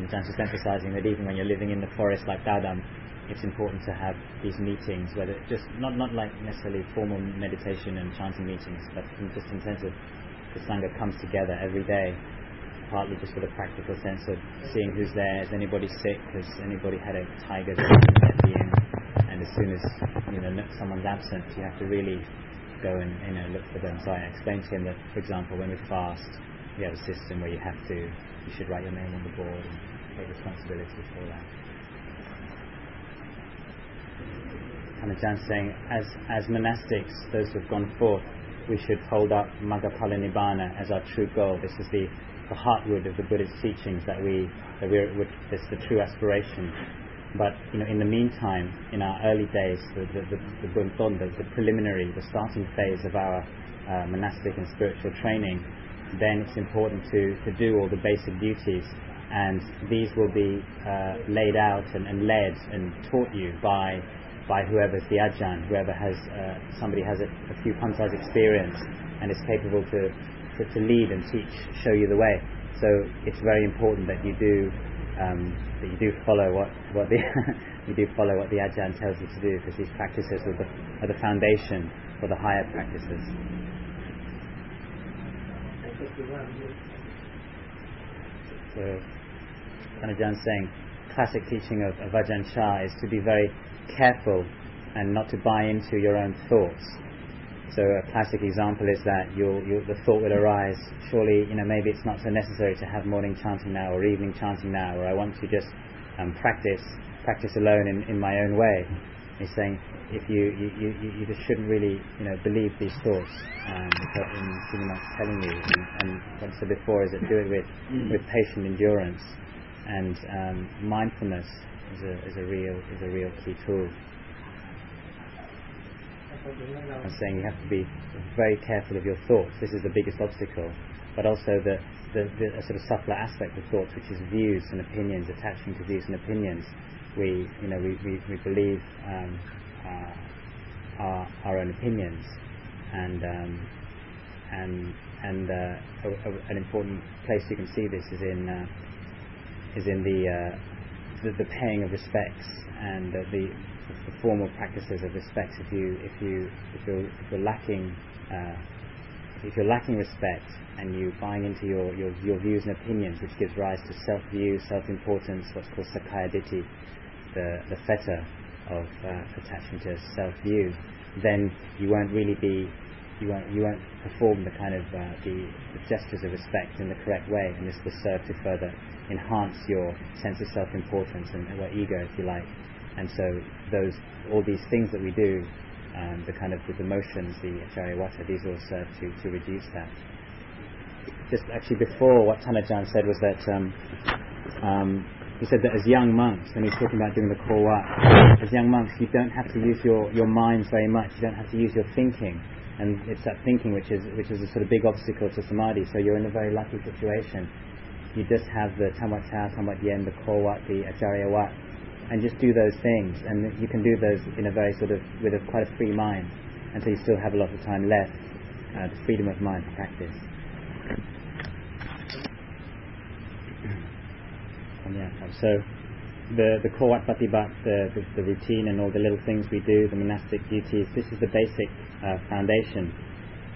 and Jan's just emphasizing that even when you're living in the forest like Taodam, it's important to have these meetings, whether just not not like necessarily formal meditation and chanting meetings, but just in terms of the sangha comes together every day, partly just for the practical sense of seeing who's there. Is anybody sick? Has anybody had a tiger? And as soon as you know someone's absent, you have to really go and you know look for them. So I explained to him that, for example, when we fast, we have a system where you have to you should write your name on the board and take responsibility for that. Tanajan saying, as as monastics, those who have gone forth, we should hold up Magga Phala Nibbana as our true goal. This is the the heartwood of the Buddhist teachings that we that we're this the true aspiration. But you know, in the meantime, in our early days, the the, the, the, the preliminary, the starting phase of our uh, monastic and spiritual training, then it's important to, to do all the basic duties, and these will be uh, laid out and, and led and taught you by by whoever's the ajahn, whoever has uh, somebody has a, a few pantas experience and is capable to to, to lead and teach, show you the way. So it's very important that you do um, that you do follow what what the you do follow what the ajahn tells you to do because these practices are the, are the foundation for the higher practices. So, Ajahn saying, classic teaching of, of Ajahn Chah is to be very careful and not to buy into your own thoughts so a classic example is that you'll, you'll, the thought will arise, surely, you know, maybe it's not so necessary to have morning chanting now or evening chanting now, or I want to just um, practice practice alone in, in my own way. He's saying if you, you, you, you just shouldn't really, you know, believe these thoughts um, Sinimak's telling you. And, and what I said before is that do it with, with patient endurance and um, mindfulness is a, is a real is a real key tool. I'm saying you have to be very careful of your thoughts. This is the biggest obstacle, but also the, the, the sort of subtler aspect of thoughts, which is views and opinions, attaching to views and opinions. We, you know, we, we, we believe um, uh, our, our own opinions, and um, and and uh, a, a, an important place you can see this is in uh, is in the, uh, the, the paying of respects and the the formal practices of respect. If you if you if you're if you're lacking uh, if you're lacking respect and you buying into your, your, your views and opinions, which gives rise to self-view, self-importance, what's called sakkaya ditthi, the, the fetter of uh, attaching to self-view, then you won't really be, you won't, you won't perform the kind of uh, the, the, gestures of respect in the correct way, and this will serve to further enhance your sense of self-importance and, and ego, if you like. And so those all these things that we do, um, the kind of the motions, the Acharyawata, these all serve to, to reduce that. Just actually before what Tanajan said was that um, um, he said that as young monks, when he's talking about doing the core as young monks you don't have to use your, your minds very much, you don't have to use your thinking. And it's that thinking which is which is a sort of big obstacle to samadhi, so you're in a very lucky situation. You just have the tamat cha, yen, the core the acharya and just do those things. And you can do those in a very sort of with a quite a free mind, and so you still have a lot of time left, uh, the freedom of mind to practice. And yeah, so the the core patibat, the, the, the routine and all the little things we do, the monastic duties. This is the basic uh, foundation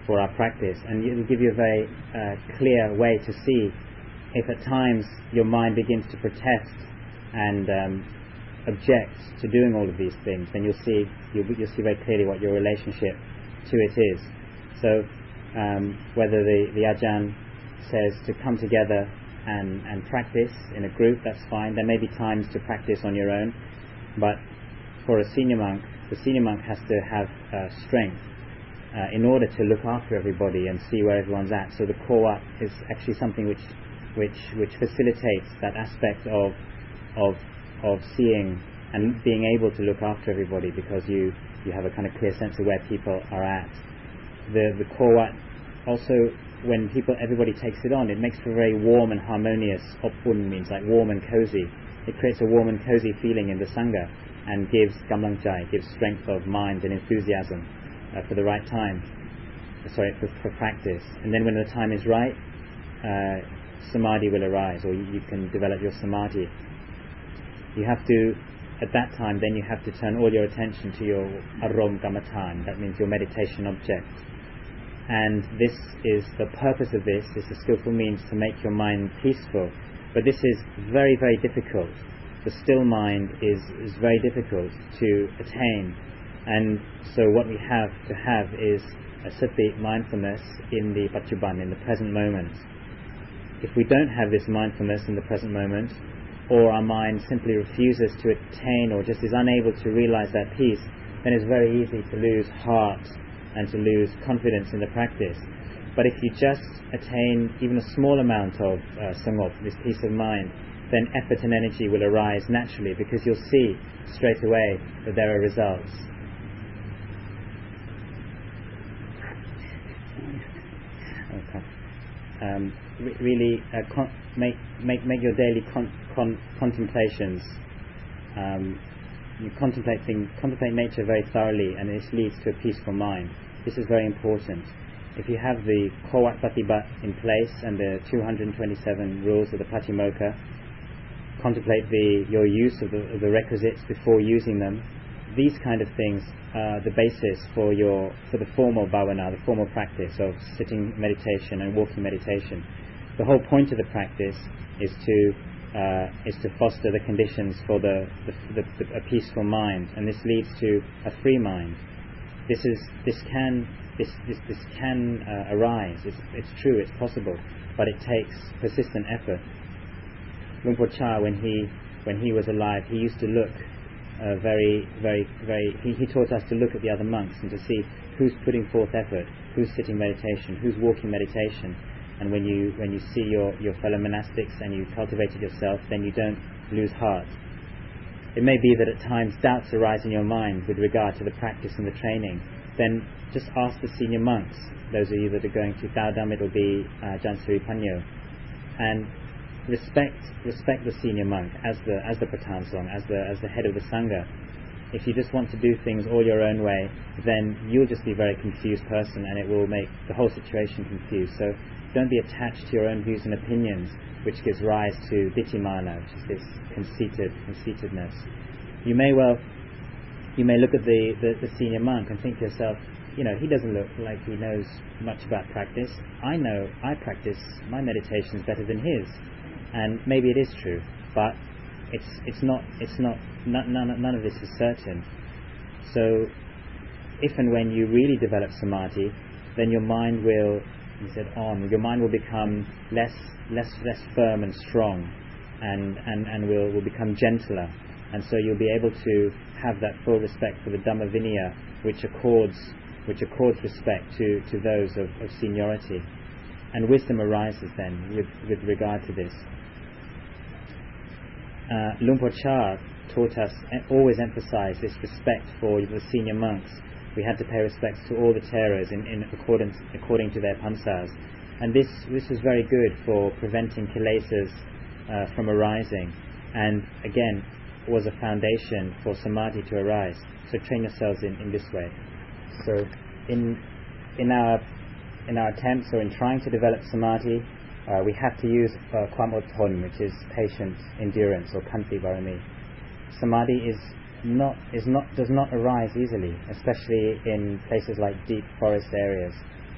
for our practice, and it will give you a very uh, clear way to see if at times your mind begins to protest and um, object to doing all of these things, then you'll see you'll, you'll see very clearly what your relationship to it is. So um, whether the, the ajahn says to come together and, and practice in a group, that's fine. There may be times to practice on your own, but for a senior monk, the senior monk has to have uh, strength uh, in order to look after everybody and see where everyone's at. So the core is actually something which which which facilitates that aspect of of of seeing and being able to look after everybody because you, you have a kind of clear sense of where people are at. The the core also when people everybody takes it on, it makes for a very warm and harmonious. Opun means like warm and cozy. It creates a warm and cozy feeling in the sangha and gives gamlangjai, gives strength of mind and enthusiasm uh, for the right time. Sorry, for, for, practice. And then when the time is right, uh, samadhi will arise, or you can develop your samadhi. You have to, at that time, then you have to turn all your attention to your arom gamatán. that means your meditation object. And this is the purpose of this, is a skillful means to make your mind peaceful. But this is very, very difficult. The still mind is, is very difficult to attain. And so what we have to have is a sati mindfulness in the pachuban, in the present moment. If we don't have this mindfulness in the present moment, or our mind simply refuses to attain or just is unable to realize that peace, then it's very easy to lose heart and to lose confidence in the practice. But if you just attain even a small amount of uh, sangop, this peace of mind, then effort and energy will arise naturally because you'll see straight away that there are results. Um, re- really uh, con- make, make, make your daily con- con- contemplations. Um, you contemplate, contemplate nature very thoroughly, and this leads to a peaceful mind. This is very important. If you have the Kowat Patibat in place and the 227 rules of the Patimokkha, contemplate the, your use of the, of the requisites before using them, these kind of things are the basis for your for the formal bhavana, the formal practice of sitting meditation and walking meditation. The whole point of the practice is to uh, is to foster the conditions for the, the, the, the, a peaceful mind, and this leads to a free mind. This is this can this this, this can uh, arise. It's, it's true. It's possible, but it takes persistent effort. Luang Por Chah, when he when he was alive, he used to look uh, very, very, very. He, he, taught us to look at the other monks and to see who's putting forth effort, who's sitting meditation, who's walking meditation. And when you when you see your, your fellow monastics and you cultivate it yourself, then you don't lose heart. It may be that at times doubts arise in your mind with regard to the practice and the training. Then just ask the senior monks. Those of you that are going to Taodam, it'll be uh, Jan Siripanyo. And respect respect the senior monk as the as the Patan as the as the head of the Sangha. If you just want to do things all your own way, then you'll just be a very confused person and it will make the whole situation confused. So don't be attached to your own views and opinions, which gives rise to ditthimana, which is this conceited conceitedness. You may well you may look at the, the, the senior monk and think to yourself, you know, he doesn't look like he knows much about practice. I know I practice my meditations better than his and maybe it is true, but it's it's not it's not none, none of this is certain. So, if and when you really develop samadhi, then your mind will, he said, on your mind will become less less less firm and strong, and and and will will become gentler, and so you'll be able to have that full respect for the Dhamma Vinaya, which accords which accords respect to, to those of, of seniority. And wisdom arises then with, with regard to this uh, Chah taught us, always emphasized this respect for the senior monks. We had to pay respects to all the Theras in, in accordance, according to their pansas. And this, this was very good for preventing kilesas uh, from arising. And again, was a foundation for samadhi to arise. So train yourselves in, in this way. So in, in, our, in our attempts or in trying to develop samadhi, uh, we have to use uh, which is patience, endurance, or kanti barami. Samadhi is not is not does not arise easily, especially in places like deep forest areas,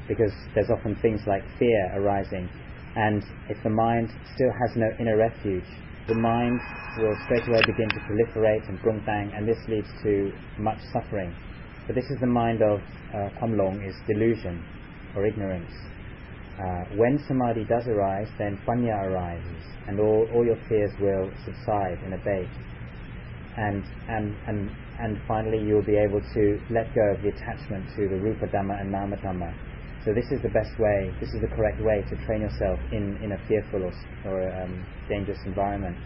because there's often things like fear arising, and if the mind still has no inner refuge, the mind will straight away begin to proliferate and bang, and this leads to much suffering. But this is the mind of uh, Kwamlong, is delusion or ignorance uh, when samadhi does arise, then panya arises, and all, all your fears will subside and abate. And, and, and, and finally, you'll be able to let go of the attachment to the rupa dhamma and nama dhamma. So this is the best way, this is the correct way to train yourself in, in a fearful or, or um, dangerous environment.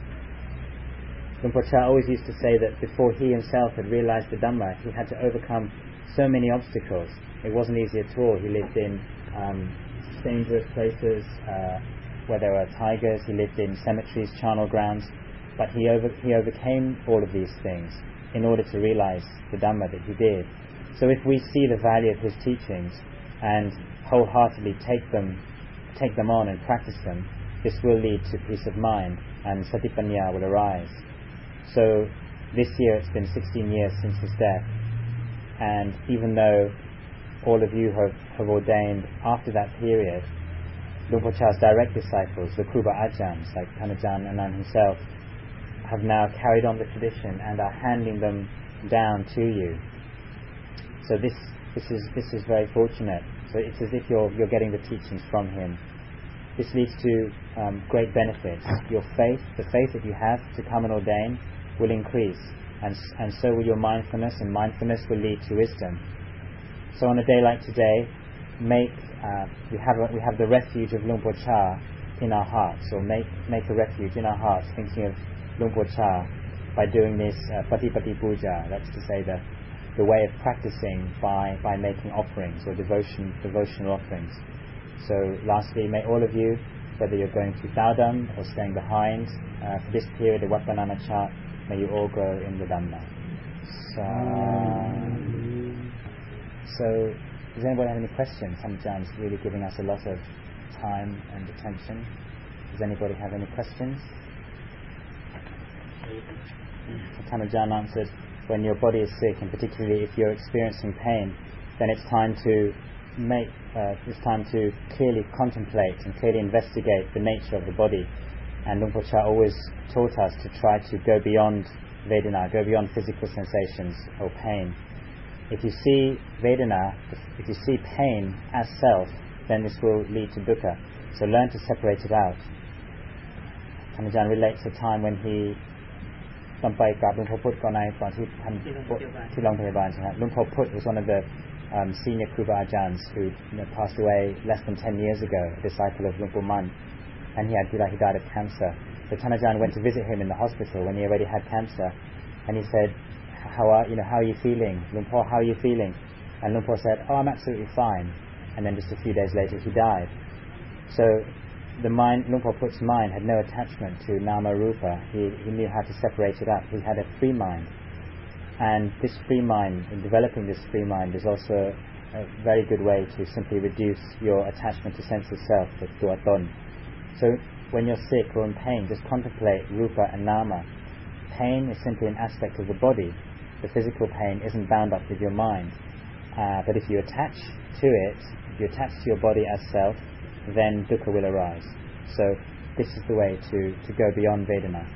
Luang Por Chah always used to say that before he himself had realized the Dhamma, he had to overcome so many obstacles. It wasn't easy at all. He lived in um, dangerous places uh, where there were tigers. He lived in cemeteries, charnel grounds, but he over, he overcame all of these things in order to realize the Dhamma that he did. So if we see the value of his teachings and wholeheartedly take them take them on and practice them, this will lead to peace of mind and satipanya will arise. So this year it's been 16 years since his death, and even though all of you have, have ordained after that period, Luang Por Chah's direct disciples, the Kruba Ajahns, like Thanajan Anan himself, have now carried on the tradition and are handing them down to you. So this this is this is very fortunate. So it's as if you're you're getting the teachings from him. This leads to um, great benefits. Your faith, the faith that you have to come and ordain, will increase, and and so will your mindfulness, and mindfulness will lead to wisdom. So on a day like today, make uh, we have a, we have the refuge of Luang Por Chah in our hearts, or make make a refuge in our hearts, thinking of Luang Por Chah by doing this uh, Patipati Puja. That's to say the the way of practicing by by making offerings or devotion devotional offerings. So lastly, may all of you, whether you're going to Taodam or staying behind uh, for this period of Wat Pah Nanachat, may you all grow in the Dhamma. So, so does anybody have any questions? John's really giving us a lot of time and attention. Does anybody have any questions? John answered, when your body is sick, and particularly if you're experiencing pain, then it's time to make, uh, it's time to clearly contemplate and clearly investigate the nature of the body. And Luang Por always taught us to try to go beyond Vedana, go beyond physical sensations or pain. If you see Vedana, if you see pain as self, then this will lead to dukkha. So learn to separate it out. Tanajan relates a time when he ตอนไปกับลุงพ่อพุทธก่อนในตอนที่ท่านที่โรงพยาบาลใช่ไหมลุงพ่อพุทธ was one of the um, senior Kruba Ajans who you know, passed away less than 10 years ago, a disciple of Luang Pu Mun and he had he died of cancer. So Thanajan went to visit him in the hospital when he already had cancer, and he said, how are you know how are you feeling? Luang Por, how are you feeling? And Luang Por said, Oh, I'm absolutely fine. And then just a few days later, he died. So the mind, Luang Por Phut's mind had no attachment to nama rupa. He, he knew how to separate it up. He had a free mind, and this free mind, in developing this free mind, is also a very good way to simply reduce your attachment to sense of self, the tuaton. So when you're sick or in pain, just contemplate rupa and nama. Pain is simply an aspect of the body the physical pain isn't bound up with your mind. Uh, but if you attach to it, if you attach to your body as self, then dukkha will arise. So this is the way to, to go beyond Vedana.